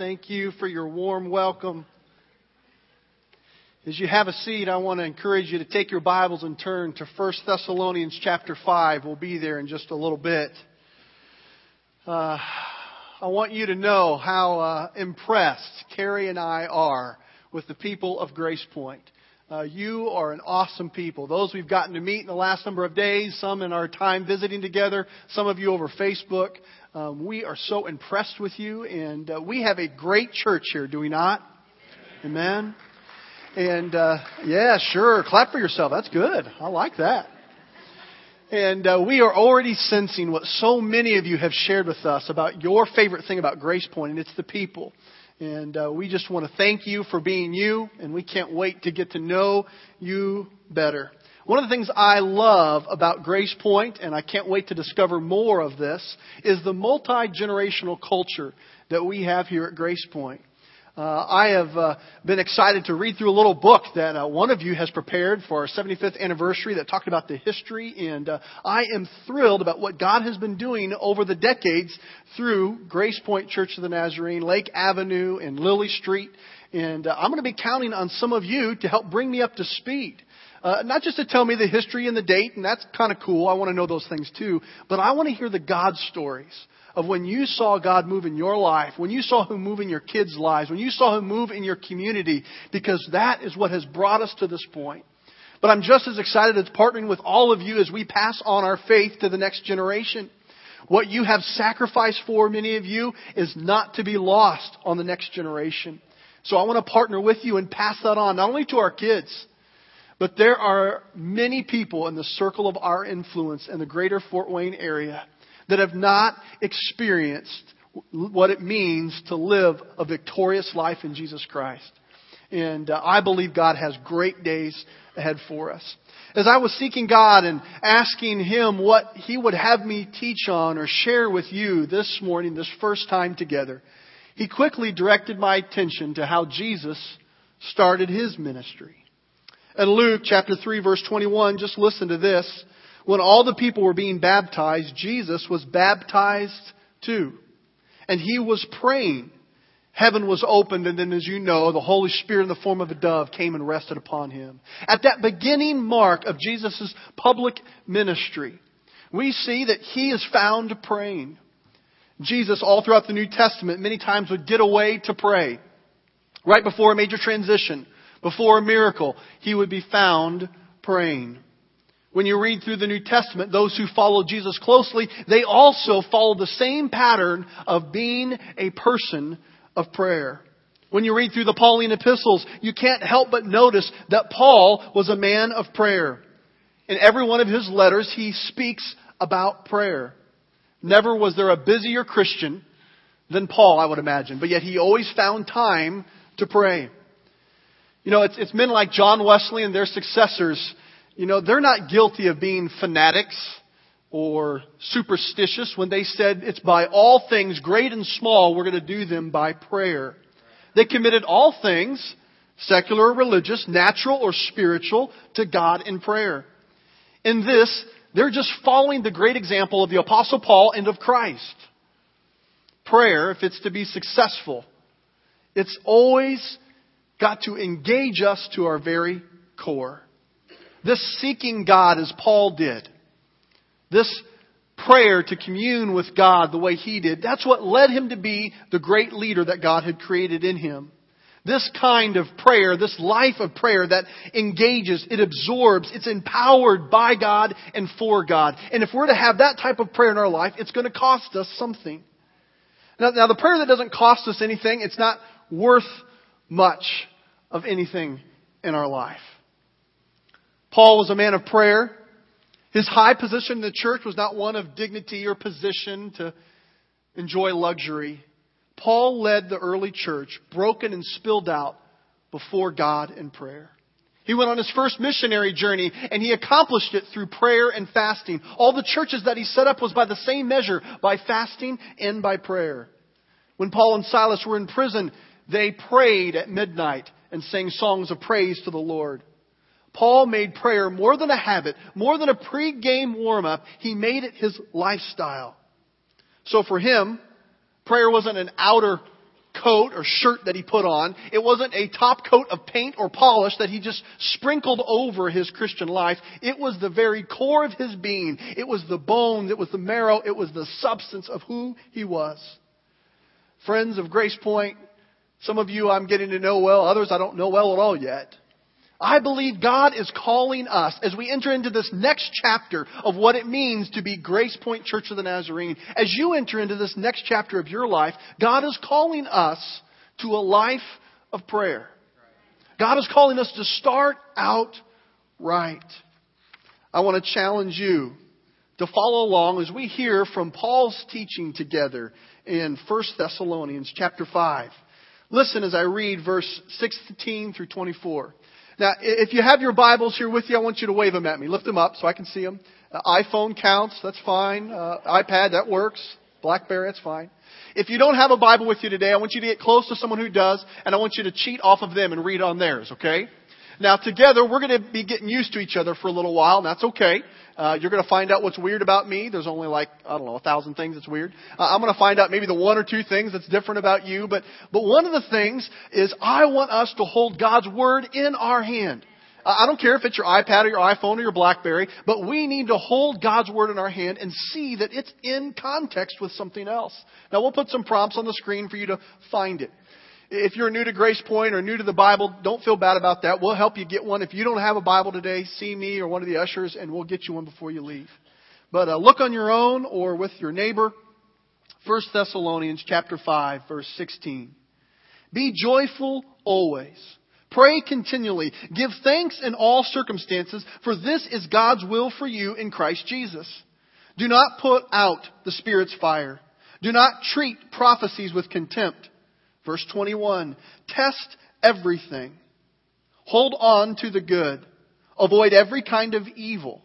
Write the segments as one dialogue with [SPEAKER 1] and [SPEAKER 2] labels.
[SPEAKER 1] Thank you for your warm welcome. As you have a seat, I want to encourage you to take your Bibles and turn to 1 Thessalonians chapter 5. We'll be there in just a little bit. Uh, I want you to know how uh, impressed Carrie and I are with the people of Grace Point. Uh, you are an awesome people. Those we've gotten to meet in the last number of days, some in our time visiting together, some of you over Facebook. Um, we are so impressed with you, and uh, we have a great church here, do we not? Amen. And uh, yeah, sure, clap for yourself. That's good. I like that. And uh, we are already sensing what so many of you have shared with us about your favorite thing about Grace Point, and it's the people. And uh, we just want to thank you for being you, and we can't wait to get to know you better. One of the things I love about Grace Point, and I can't wait to discover more of this, is the multi generational culture that we have here at Grace Point. Uh, I have uh, been excited to read through a little book that uh, one of you has prepared for our 75th anniversary that talked about the history, and uh, I am thrilled about what God has been doing over the decades through Grace Point Church of the Nazarene, Lake Avenue, and Lily Street. And uh, I'm going to be counting on some of you to help bring me up to speed. Uh, not just to tell me the history and the date, and that's kind of cool. I want to know those things too. But I want to hear the God stories of when you saw God move in your life, when you saw Him move in your kids' lives, when you saw Him move in your community, because that is what has brought us to this point. But I'm just as excited as partnering with all of you as we pass on our faith to the next generation. What you have sacrificed for, many of you, is not to be lost on the next generation. So I want to partner with you and pass that on, not only to our kids, but there are many people in the circle of our influence in the greater Fort Wayne area that have not experienced what it means to live a victorious life in Jesus Christ. And uh, I believe God has great days ahead for us. As I was seeking God and asking Him what He would have me teach on or share with you this morning, this first time together, He quickly directed my attention to how Jesus started His ministry. In Luke chapter 3 verse 21, just listen to this. When all the people were being baptized, Jesus was baptized too. And he was praying. Heaven was opened, and then, as you know, the Holy Spirit in the form of a dove came and rested upon him. At that beginning mark of Jesus' public ministry, we see that he is found praying. Jesus, all throughout the New Testament, many times would get away to pray. Right before a major transition, before a miracle, he would be found praying. When you read through the New Testament, those who follow Jesus closely, they also follow the same pattern of being a person of prayer. When you read through the Pauline epistles, you can't help but notice that Paul was a man of prayer. In every one of his letters, he speaks about prayer. Never was there a busier Christian than Paul, I would imagine, but yet he always found time to pray. You know, it's, it's men like John Wesley and their successors you know, they're not guilty of being fanatics or superstitious when they said it's by all things, great and small, we're going to do them by prayer. They committed all things, secular or religious, natural or spiritual, to God in prayer. In this, they're just following the great example of the Apostle Paul and of Christ. Prayer, if it's to be successful, it's always got to engage us to our very core. This seeking God as Paul did, this prayer to commune with God the way he did, that's what led him to be the great leader that God had created in him. This kind of prayer, this life of prayer that engages, it absorbs, it's empowered by God and for God. And if we're to have that type of prayer in our life, it's going to cost us something. Now, now the prayer that doesn't cost us anything, it's not worth much of anything in our life. Paul was a man of prayer. His high position in the church was not one of dignity or position to enjoy luxury. Paul led the early church, broken and spilled out before God in prayer. He went on his first missionary journey and he accomplished it through prayer and fasting. All the churches that he set up was by the same measure, by fasting and by prayer. When Paul and Silas were in prison, they prayed at midnight and sang songs of praise to the Lord. Paul made prayer more than a habit, more than a pre-game warm-up. He made it his lifestyle. So for him, prayer wasn't an outer coat or shirt that he put on. It wasn't a top coat of paint or polish that he just sprinkled over his Christian life. It was the very core of his being. It was the bones. It was the marrow. It was the substance of who he was. Friends of Grace Point, some of you I'm getting to know well, others I don't know well at all yet. I believe God is calling us as we enter into this next chapter of what it means to be Grace Point Church of the Nazarene. As you enter into this next chapter of your life, God is calling us to a life of prayer. God is calling us to start out right. I want to challenge you to follow along as we hear from Paul's teaching together in 1 Thessalonians chapter 5. Listen as I read verse 16 through 24. Now, if you have your Bibles here with you, I want you to wave them at me. Lift them up so I can see them. Uh, iPhone counts, that's fine. Uh, iPad, that works. Blackberry, that's fine. If you don't have a Bible with you today, I want you to get close to someone who does, and I want you to cheat off of them and read on theirs, okay? Now, together, we're going to be getting used to each other for a little while, and that's okay. Uh, you're going to find out what's weird about me. There's only like, I don't know, a thousand things that's weird. Uh, I'm going to find out maybe the one or two things that's different about you. But, but one of the things is I want us to hold God's Word in our hand. I don't care if it's your iPad or your iPhone or your Blackberry, but we need to hold God's Word in our hand and see that it's in context with something else. Now we'll put some prompts on the screen for you to find it. If you're new to Grace Point or new to the Bible, don't feel bad about that. We'll help you get one. If you don't have a Bible today, see me or one of the ushers and we'll get you one before you leave. But uh, look on your own or with your neighbor. 1 Thessalonians chapter 5 verse 16. Be joyful always. Pray continually. Give thanks in all circumstances, for this is God's will for you in Christ Jesus. Do not put out the Spirit's fire. Do not treat prophecies with contempt. Verse 21 Test everything. Hold on to the good. Avoid every kind of evil.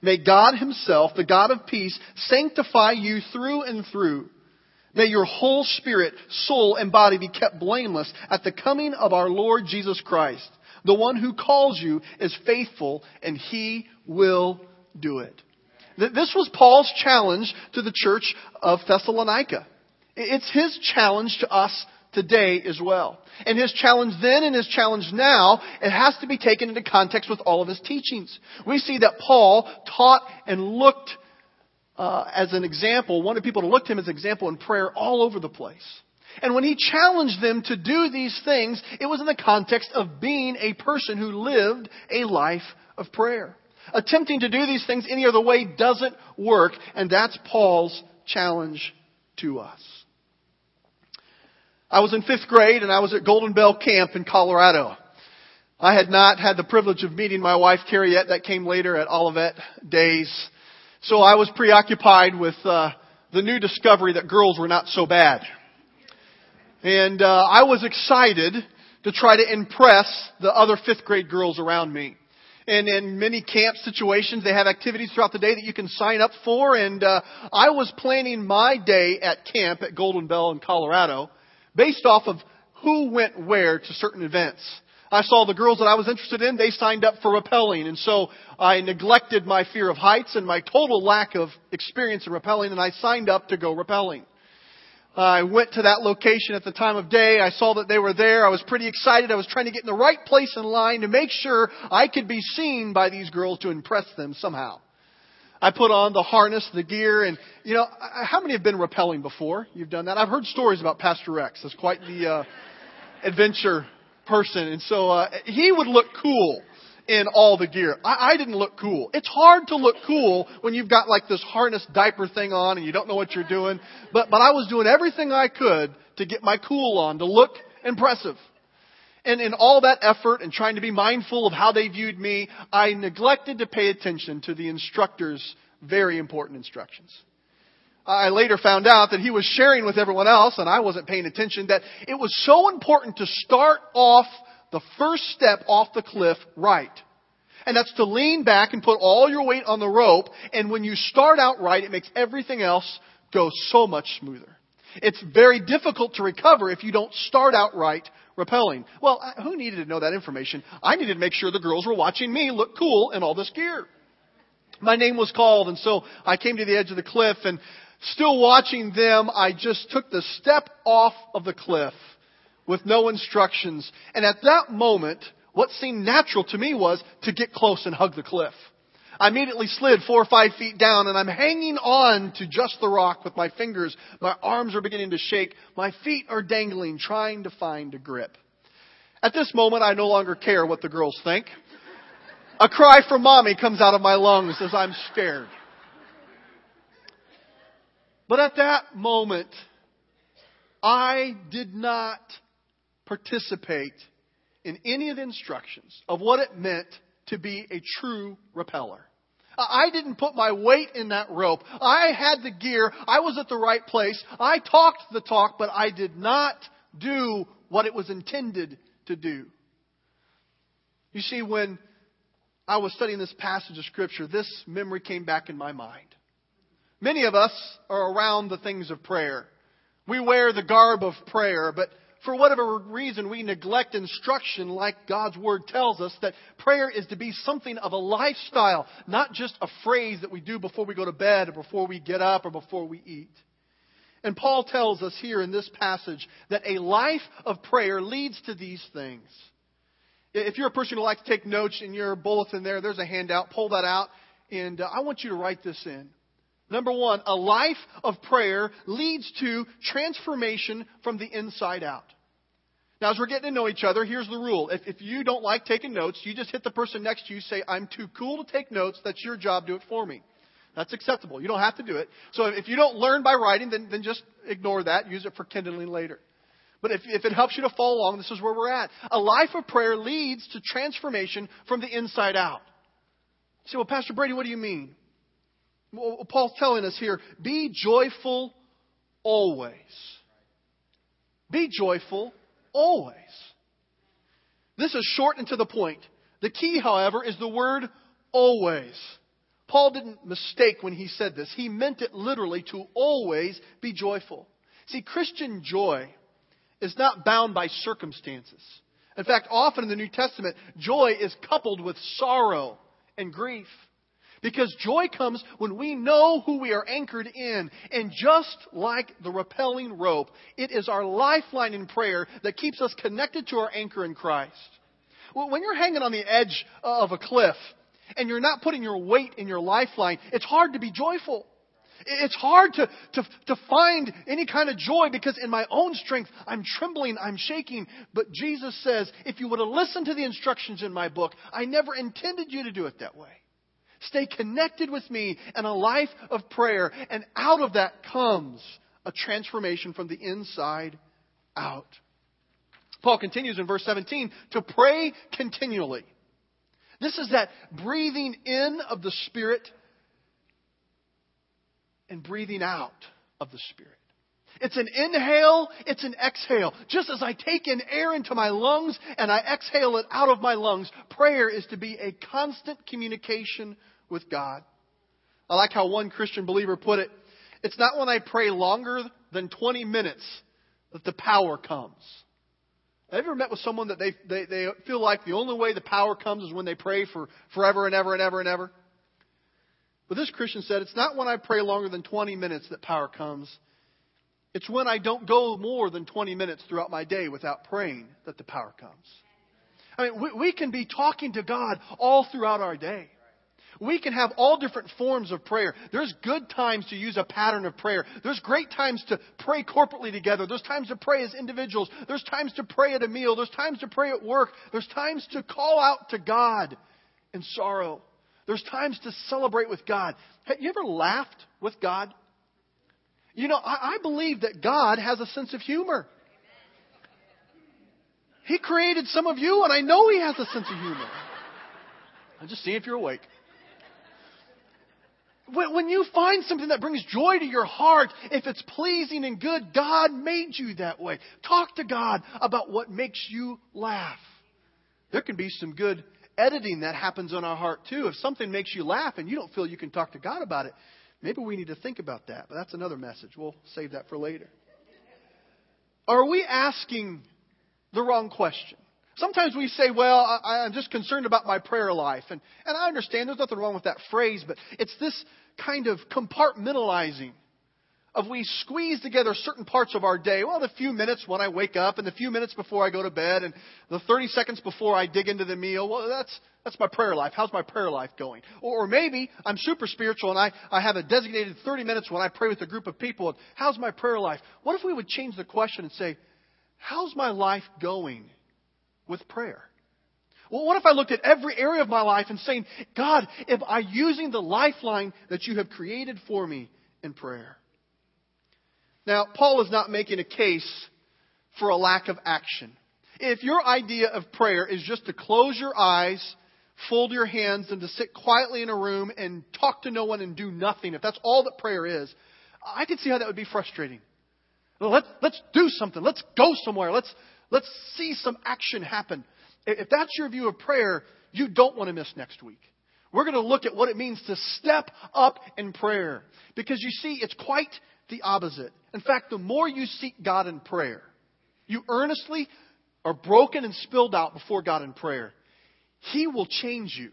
[SPEAKER 1] May God Himself, the God of peace, sanctify you through and through. May your whole spirit, soul, and body be kept blameless at the coming of our Lord Jesus Christ. The one who calls you is faithful, and He will do it. This was Paul's challenge to the church of Thessalonica. It's his challenge to us today as well. And his challenge then and his challenge now, it has to be taken into context with all of his teachings. We see that Paul taught and looked uh, as an example, wanted people to look to him as an example in prayer all over the place. And when he challenged them to do these things, it was in the context of being a person who lived a life of prayer. Attempting to do these things any other way doesn't work, and that's Paul's challenge to us. I was in fifth grade and I was at Golden Bell Camp in Colorado. I had not had the privilege of meeting my wife Carrie yet. That came later at Olivet Days. So I was preoccupied with uh, the new discovery that girls were not so bad. And uh, I was excited to try to impress the other fifth grade girls around me. And in many camp situations, they have activities throughout the day that you can sign up for. And uh, I was planning my day at camp at Golden Bell in Colorado based off of who went where to certain events. I saw the girls that I was interested in, they signed up for rappelling, and so I neglected my fear of heights and my total lack of experience in rappelling, and I signed up to go rappelling. I went to that location at the time of day. I saw that they were there. I was pretty excited. I was trying to get in the right place in line to make sure I could be seen by these girls to impress them somehow. I put on the harness, the gear, and you know, how many have been rappelling before? You've done that. I've heard stories about Pastor Rex. That's quite the uh, adventure person, and so uh, he would look cool in all the gear. I, I didn't look cool. It's hard to look cool when you've got like this harness diaper thing on and you don't know what you're doing. But but I was doing everything I could to get my cool on to look impressive. And in all that effort and trying to be mindful of how they viewed me, I neglected to pay attention to the instructor's very important instructions. I later found out that he was sharing with everyone else, and I wasn't paying attention, that it was so important to start off the first step off the cliff right. And that's to lean back and put all your weight on the rope, and when you start out right, it makes everything else go so much smoother. It's very difficult to recover if you don't start out right rappelling. Well, who needed to know that information? I needed to make sure the girls were watching me look cool in all this gear. My name was called, and so I came to the edge of the cliff, and Still watching them, I just took the step off of the cliff with no instructions. And at that moment, what seemed natural to me was to get close and hug the cliff. I immediately slid four or five feet down and I'm hanging on to just the rock with my fingers. My arms are beginning to shake. My feet are dangling, trying to find a grip. At this moment, I no longer care what the girls think. A cry for mommy comes out of my lungs as I'm scared. But at that moment, I did not participate in any of the instructions of what it meant to be a true rappeller. I didn't put my weight in that rope. I had the gear. I was at the right place. I talked the talk, but I did not do what it was intended to do. You see, when I was studying this passage of Scripture, this memory came back in my mind. Many of us are around the things of prayer. We wear the garb of prayer, but for whatever reason, we neglect instruction like God's Word tells us that prayer is to be something of a lifestyle, not just a phrase that we do before we go to bed or before we get up or before we eat. And Paul tells us here in this passage that a life of prayer leads to these things. If you're a person who likes to take notes in your bulletin there, there's a handout. Pull that out. And uh, I want you to write this in. Number one, a life of prayer leads to transformation from the inside out. Now, as we're getting to know each other, here's the rule. If, if you don't like taking notes, you just hit the person next to you, say, I'm too cool to take notes. That's your job. Do it for me. That's acceptable. You don't have to do it. So if you don't learn by writing, then, then just ignore that. Use it for kindling later. But if, if it helps you to follow along, this is where we're at. A life of prayer leads to transformation from the inside out. You say, well, Pastor Brady, what do you mean? Paul's telling us here be joyful always. Be joyful always. This is short and to the point. The key, however, is the word always. Paul didn't mistake when he said this. He meant it literally to always be joyful. See, Christian joy is not bound by circumstances. In fact, often in the New Testament, joy is coupled with sorrow and grief. Because joy comes when we know who we are anchored in. And just like the rappelling rope, it is our lifeline in prayer that keeps us connected to our anchor in Christ. When you're hanging on the edge of a cliff and you're not putting your weight in your lifeline, it's hard to be joyful. It's hard to, to, to find any kind of joy because in my own strength, I'm trembling, I'm shaking. But Jesus says, if you would have listened to the instructions in my book, I never intended you to do it that way. Stay connected with me and a life of prayer. And out of that comes a transformation from the inside out. Paul continues in verse 17 to pray continually. This is that breathing in of the Spirit and breathing out of the Spirit. It's an inhale, it's an exhale. Just as I take in air into my lungs and I exhale it out of my lungs, prayer is to be a constant communication with God. I like how one Christian believer put it. It's not when I pray longer than 20 minutes that the power comes. Have you ever met with someone that they, they, they feel like the only way the power comes is when they pray for forever and ever and ever and ever? But this Christian said, it's not when I pray longer than 20 minutes that power comes. It's when I don't go more than 20 minutes throughout my day without praying that the power comes. I mean, we, we can be talking to God all throughout our day. We can have all different forms of prayer. There's good times to use a pattern of prayer. There's great times to pray corporately together. There's times to pray as individuals. There's times to pray at a meal. There's times to pray at work. There's times to call out to God in sorrow. There's times to celebrate with God. Have you ever laughed with God? You know, I, I believe that God has a sense of humor. He created some of you, and I know He has a sense of humor. I'm just seeing if you're awake. When you find something that brings joy to your heart, if it's pleasing and good, God made you that way. Talk to God about what makes you laugh. There can be some good editing that happens on our heart too. If something makes you laugh and you don't feel you can talk to God about it, maybe we need to think about that. But that's another message. We'll save that for later. Are we asking the wrong question? Sometimes we say, well, I, I'm just concerned about my prayer life. And, and I understand there's nothing wrong with that phrase, but it's this kind of compartmentalizing of we squeeze together certain parts of our day. Well, the few minutes when I wake up and the few minutes before I go to bed and the 30 seconds before I dig into the meal. Well, that's, that's my prayer life. How's my prayer life going? Or, or maybe I'm super spiritual and I, I have a designated 30 minutes when I pray with a group of people. And how's my prayer life? What if we would change the question and say, how's my life going with prayer? Well, what if I looked at every area of my life and saying, God, am I using the lifeline that you have created for me in prayer? Now, Paul is not making a case for a lack of action. If your idea of prayer is just to close your eyes, fold your hands, and to sit quietly in a room and talk to no one and do nothing, if that's all that prayer is, I can see how that would be frustrating. Let's, let's do something. Let's go somewhere. Let's, let's see some action happen. If that's your view of prayer, you don't want to miss next week. We're going to look at what it means to step up in prayer. Because you see, it's quite the opposite. In fact, the more you seek God in prayer, you earnestly are broken and spilled out before God in prayer, He will change you.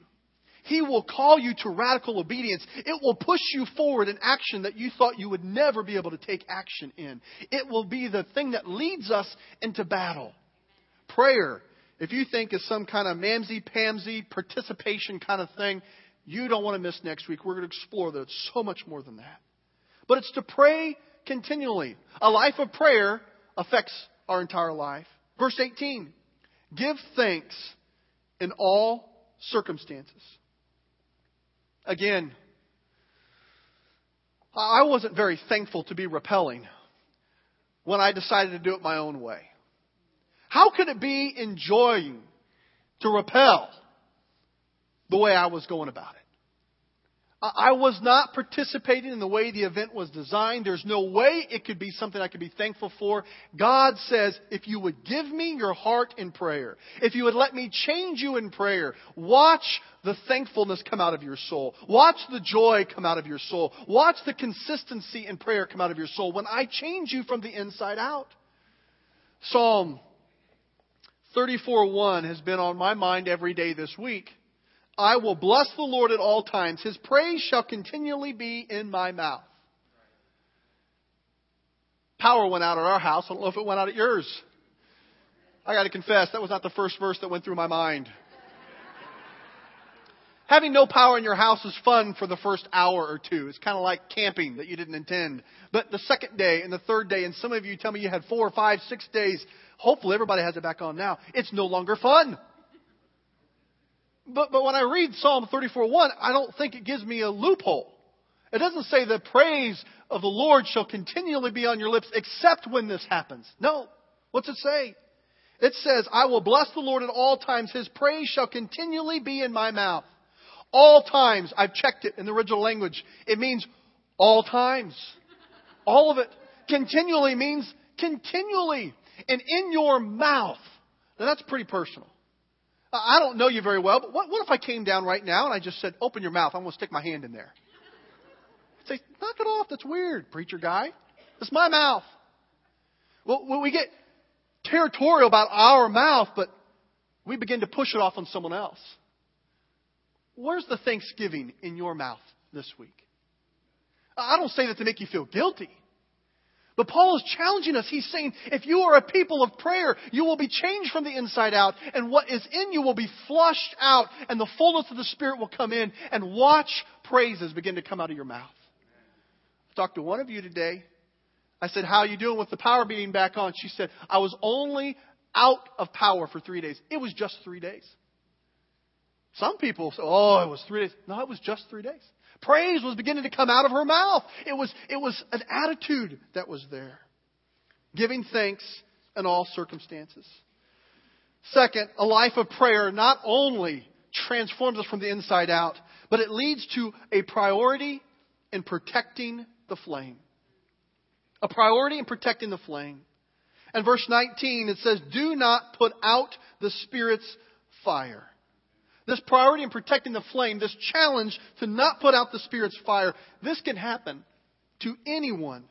[SPEAKER 1] He will call you to radical obedience. It will push you forward in action that you thought you would never be able to take action in. It will be the thing that leads us into battle. Prayer, if you think is some kind of mamsy-pamsy participation kind of thing, you don't want to miss next week. We're going to explore that. It's so much more than that. But it's to pray continually. A life of prayer affects our entire life. Verse 18 Give thanks in all circumstances. Again, I wasn't very thankful to be rappelling when I decided to do it my own way. How could it be enjoying to rappel the way I was going about it? I was not participating in the way the event was designed. There's no way it could be something I could be thankful for. God says, if you would give me your heart in prayer, if you would let me change you in prayer, watch the thankfulness come out of your soul. Watch the joy come out of your soul. Watch the consistency in prayer come out of your soul when I change you from the inside out. Psalm 34:1 has been on my mind every day this week. I will bless the Lord at all times. His praise shall continually be in my mouth. Power went out at our house. I don't know if it went out at yours. I got to confess, that was not the first verse that went through my mind. Having no power in your house is fun for the first hour or two. It's kind of like camping that you didn't intend. But the second day and the third day, and some of you tell me you had four, five, six days. Hopefully everybody has it back on now. It's no longer fun. But, but when I read Psalm 34:1, I don't think it gives me a loophole. It doesn't say the praise of the Lord shall continually be on your lips except when this happens. No. What's it say? It says, I will bless the Lord at all times. His praise shall continually be in my mouth. All times. I've checked it in the original language. It means all times. All of it. Continually means continually. And in your mouth. Now that's pretty personal. Uh, I don't know you very well, but what, what if I came down right now and I just said, open your mouth, I'm going to stick my hand in there? I'd say, knock it off, that's weird, preacher guy. It's my mouth. Well, we get territorial about our mouth, but we begin to push it off on someone else. Where's the thanksgiving in your mouth this week? I don't say that to make you feel guilty. But Paul is challenging us. He's saying, if you are a people of prayer, you will be changed from the inside out, and what is in you will be flushed out, and the fullness of the Spirit will come in, and watch praises begin to come out of your mouth. I talked to one of you today. I said, How are you doing with the power being back on? She said, I was only out of power for three days. It was just three days. Some people say, Oh, it was three days. No, it was just three days. Praise was beginning to come out of her mouth. It was, it was an attitude that was there. Giving thanks in all circumstances. Second, a life of prayer not only transforms us from the inside out, but it leads to a priority in protecting the flame. A priority in protecting the flame. And verse 19, it says, Do not put out the Spirit's fire. This priority in protecting the flame, this challenge to not put out the Spirit's fire, this can happen to anyone,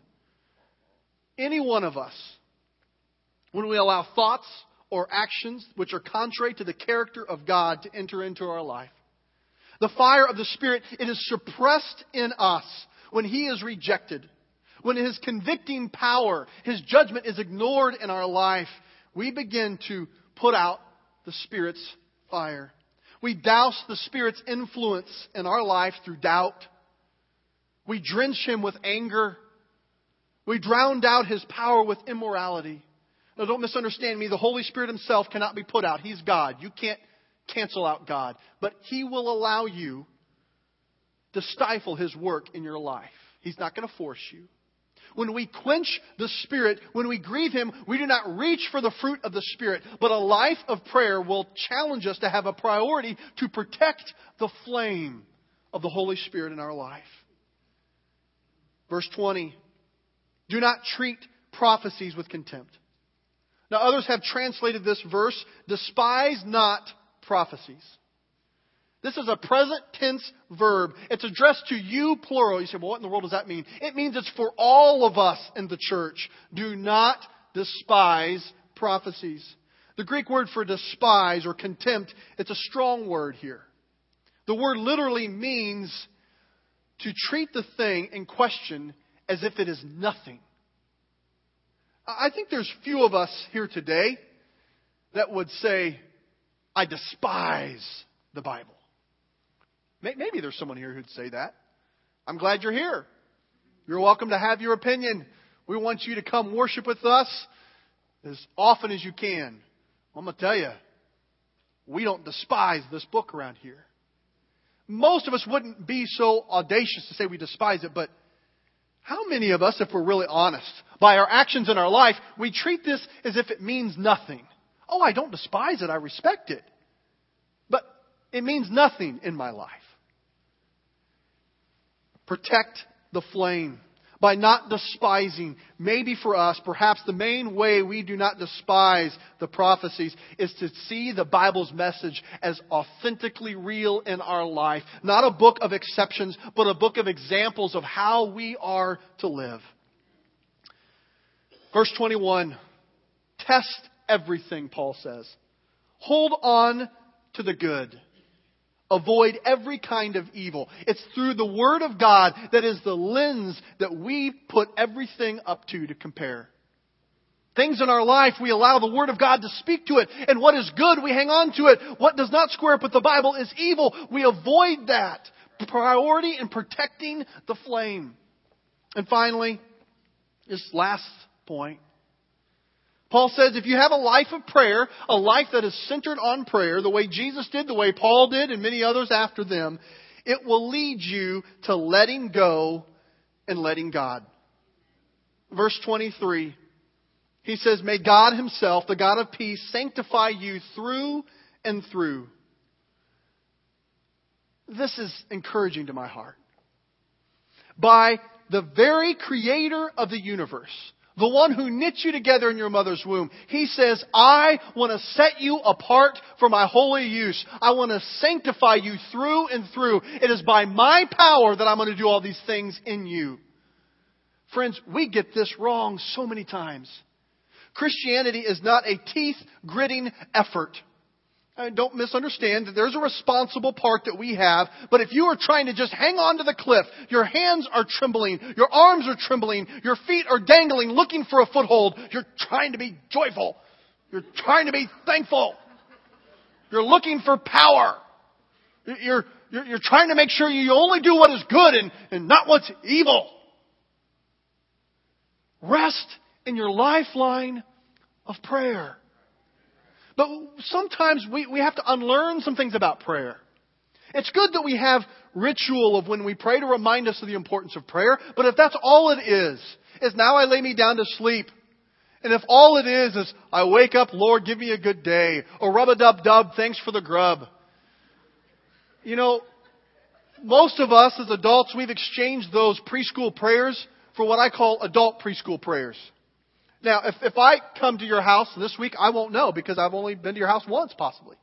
[SPEAKER 1] any one of us, when we allow thoughts or actions which are contrary to the character of God to enter into our life. The fire of the Spirit, it is suppressed in us when He is rejected, when His convicting power, His judgment is ignored in our life, we begin to put out the Spirit's fire. We douse the Spirit's influence in our life through doubt. We drench Him with anger. We drown out His power with immorality. Now, don't misunderstand me. The Holy Spirit Himself cannot be put out. He's God. You can't cancel out God. But He will allow you to stifle His work in your life. He's not going to force you. When we quench the Spirit, when we grieve Him, we do not reach for the fruit of the Spirit. But a life of prayer will challenge us to have a priority to protect the flame of the Holy Spirit in our life. Verse 20 Do not treat prophecies with contempt. Now, others have translated this verse despise not prophecies. This is a present tense verb. It's addressed to you, plural. You say, well, what in the world does that mean? It means it's for all of us in the church. Do not despise prophecies. The Greek word for despise or contempt, it's a strong word here. The word literally means to treat the thing in question as if it is nothing. I think there's few of us here today that would say, I despise the Bible. Maybe there's someone here who'd say that. I'm glad you're here. You're welcome to have your opinion. We want you to come worship with us as often as you can. I'm going to tell you, we don't despise this book around here. Most of us wouldn't be so audacious to say we despise it, but how many of us, if we're really honest, by our actions in our life, we treat this as if it means nothing? Oh, I don't despise it, I respect it. But it means nothing in my life protect the flame by not despising. Maybe for us, perhaps the main way we do not despise the prophecies is to see the Bible's message as authentically real in our life. Not a book of exceptions, but a book of examples of how we are to live. Verse 21 Test everything, Paul says. Hold on to the good. Avoid every kind of evil. It's through the Word of God that is the lens that we put everything up to to compare. Things in our life, we allow the Word of God to speak to it. And what is good, we hang on to it. What does not square up with the Bible is evil. We avoid that. Priority in protecting the flame. And finally, this last point Paul says if you have a life of prayer, a life that is centered on prayer, the way Jesus did, the way Paul did, and many others after them, it will lead you to letting go and letting God. Verse 23, he says, May God Himself, the God of peace, sanctify you through and through. This is encouraging to my heart. By the very creator of the universe, the one who knit you together in your mother's womb. He says, I want to set you apart for my holy use. I want to sanctify you through and through. It is by my power that I'm going to do all these things in you. Friends, we get this wrong so many times. Christianity is not a teeth gritting effort. Uh, don't misunderstand that there's a responsible part that we have, but if you are trying to just hang on to the cliff, your hands are trembling, your arms are trembling, your feet are dangling, looking for a foothold, you're trying to be joyful. You're trying to be thankful. You're looking for power. You're, you're, you're trying to make sure you only do what is good and, and not what's evil. Rest in your lifeline of prayer. But sometimes we, we have to unlearn some things about prayer. It's good that we have ritual of when we pray to remind us of the importance of prayer, but if that's all it is, is now I lay me down to sleep. And if all it is is I wake up, Lord, give me a good day, or rub a dub dub, thanks for the grub. You know, most of us as adults, we've exchanged those preschool prayers for what I call adult preschool prayers. Now, if, if I come to your house this week, I won't know because I've only been to your house once, possibly.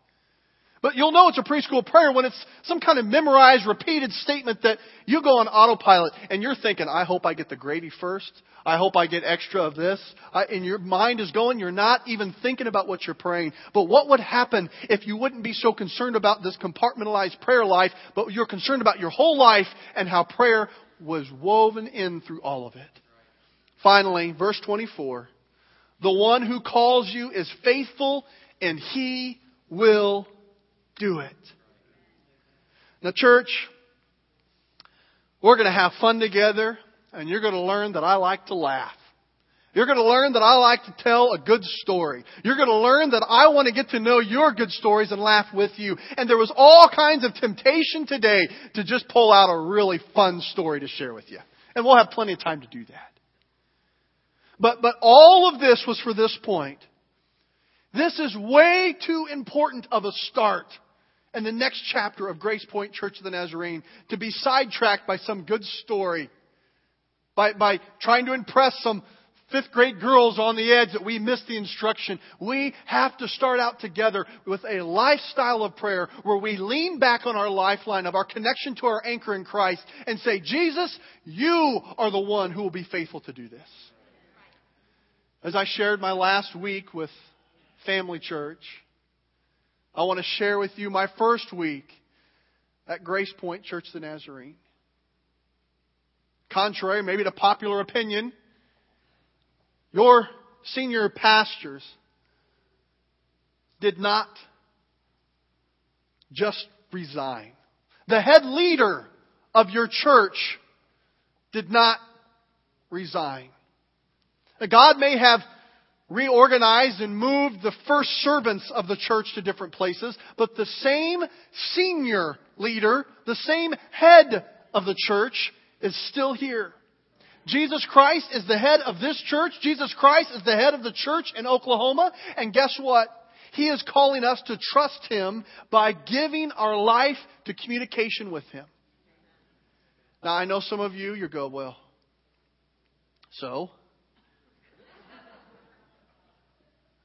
[SPEAKER 1] But you'll know it's a preschool prayer when it's some kind of memorized, repeated statement that you go on autopilot and you're thinking, I hope I get the gravy first. I hope I get extra of this. I, and your mind is going, you're not even thinking about what you're praying. But what would happen if you wouldn't be so concerned about this compartmentalized prayer life, but you're concerned about your whole life and how prayer was woven in through all of it? Finally, verse 24. The one who calls you is faithful and he will do it. Now, church, we're going to have fun together and you're going to learn that I like to laugh. You're going to learn that I like to tell a good story. You're going to learn that I want to get to know your good stories and laugh with you. And there was all kinds of temptation today to just pull out a really fun story to share with you. And we'll have plenty of time to do that. But, but all of this was for this point. This is way too important of a start in the next chapter of Grace Point Church of the Nazarene to be sidetracked by some good story. By, by trying to impress some fifth grade girls on the edge that we missed the instruction. We have to start out together with a lifestyle of prayer where we lean back on our lifeline of our connection to our anchor in Christ and say, Jesus, you are the one who will be faithful to do this. As I shared my last week with Family Church, I want to share with you my first week at Grace Point Church of the Nazarene. Contrary, maybe to popular opinion, your senior pastors did not just resign. The head leader of your church did not resign. God may have reorganized and moved the first servants of the church to different places, but the same senior leader, the same head of the church is still here. Jesus Christ is the head of this church. Jesus Christ is the head of the church in Oklahoma. And guess what? He is calling us to trust Him by giving our life to communication with Him. Now, I know some of you, you go, well, so?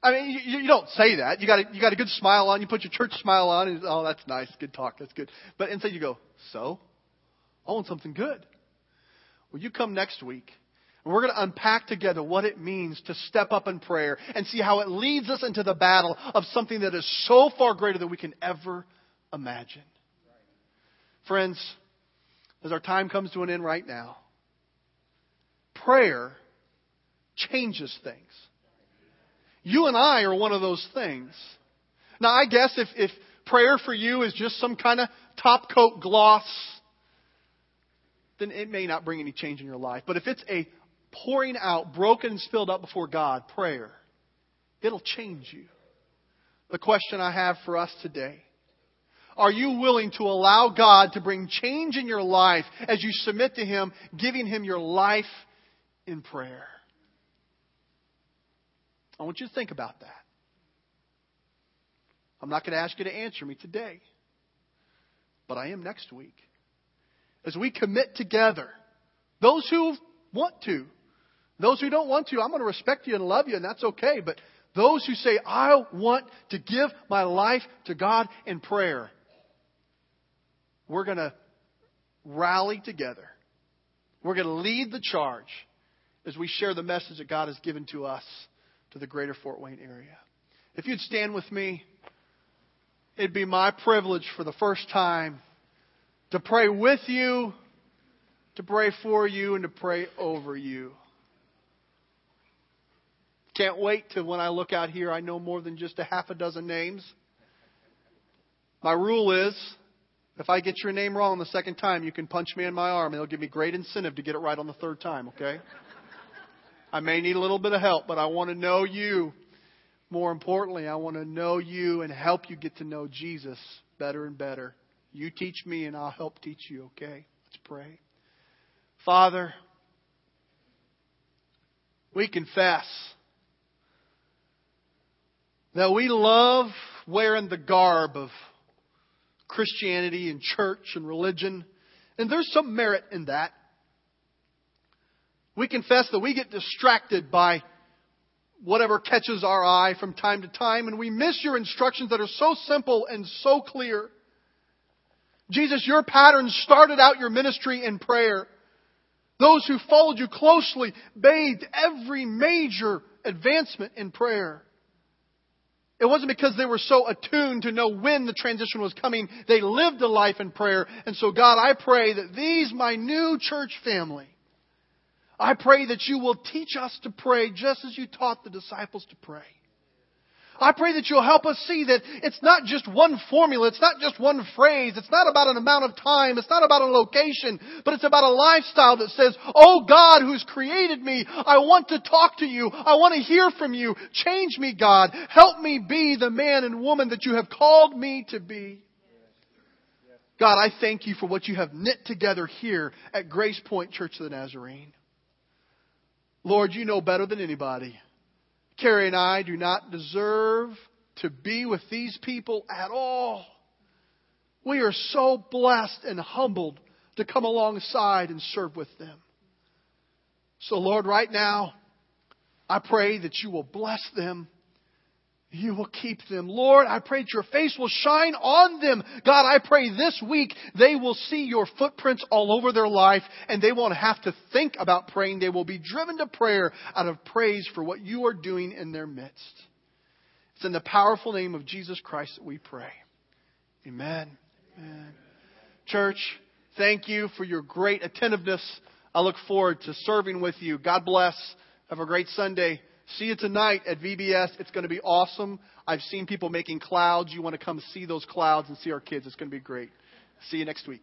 [SPEAKER 1] I mean, you, you don't say that. You got a, you got a good smile on. You put your church smile on, and oh, that's nice, good talk, that's good. But instead, you go, so? I want something good. Will you come next week? And we're going to unpack together what it means to step up in prayer and see how it leads us into the battle of something that is so far greater than we can ever imagine. Friends, as our time comes to an end right now, prayer changes things. You and I are one of those things. Now, I guess if, if prayer for you is just some kind of top coat gloss, then it may not bring any change in your life. But if it's a pouring out, broken and spilled up before God prayer, it'll change you. The question I have for us today are you willing to allow God to bring change in your life as you submit to Him, giving Him your life in prayer? I want you to think about that. I'm not going to ask you to answer me today, but I am next week as we commit together, those who want to, those who don't want to, I'm going to respect you and love you, and that's okay. But those who say, I want to give my life to God in prayer, we're going to rally together. We're going to lead the charge as we share the message that God has given to us to the greater Fort Wayne area. If you'd stand with me, it'd be my privilege for the first time to pray with you, to pray for you, and to pray over you. Can't wait to when I look out here, I know more than just a half a dozen names. My rule is if I get your name wrong the second time, you can punch me in my arm, and it'll give me great incentive to get it right on the third time, okay? I may need a little bit of help, but I want to know you. More importantly, I want to know you and help you get to know Jesus better and better. You teach me, and I'll help teach you, okay? Let's pray. Father, we confess that we love wearing the garb of Christianity and church and religion, and there's some merit in that. We confess that we get distracted by whatever catches our eye from time to time, and we miss your instructions that are so simple and so clear. Jesus, your pattern started out your ministry in prayer. Those who followed you closely bathed every major advancement in prayer. It wasn't because they were so attuned to know when the transition was coming. They lived a life in prayer. And so, God, I pray that these, my new church family, I pray that you will teach us to pray just as you taught the disciples to pray. I pray that you'll help us see that it's not just one formula, it's not just one phrase, it's not about an amount of time, it's not about a location, but it's about a lifestyle that says, Oh God who's created me, I want to talk to you, I want to hear from you, change me God, help me be the man and woman that you have called me to be. God, I thank you for what you have knit together here at Grace Point Church of the Nazarene. Lord, you know better than anybody. Carrie and I do not deserve to be with these people at all. We are so blessed and humbled to come alongside and serve with them. So, Lord, right now, I pray that you will bless them you will keep them. Lord, I pray that your face will shine on them. God, I pray this week they will see your footprints all over their life and they won't have to think about praying. They will be driven to prayer out of praise for what you are doing in their midst. It's in the powerful name of Jesus Christ that we pray. Amen. Amen. Church, thank you for your great attentiveness. I look forward to serving with you. God bless. Have a great Sunday. See you tonight at VBS. It's going to be awesome. I've seen people making clouds. You want to come see those clouds and see our kids. It's going to be great. See you next week.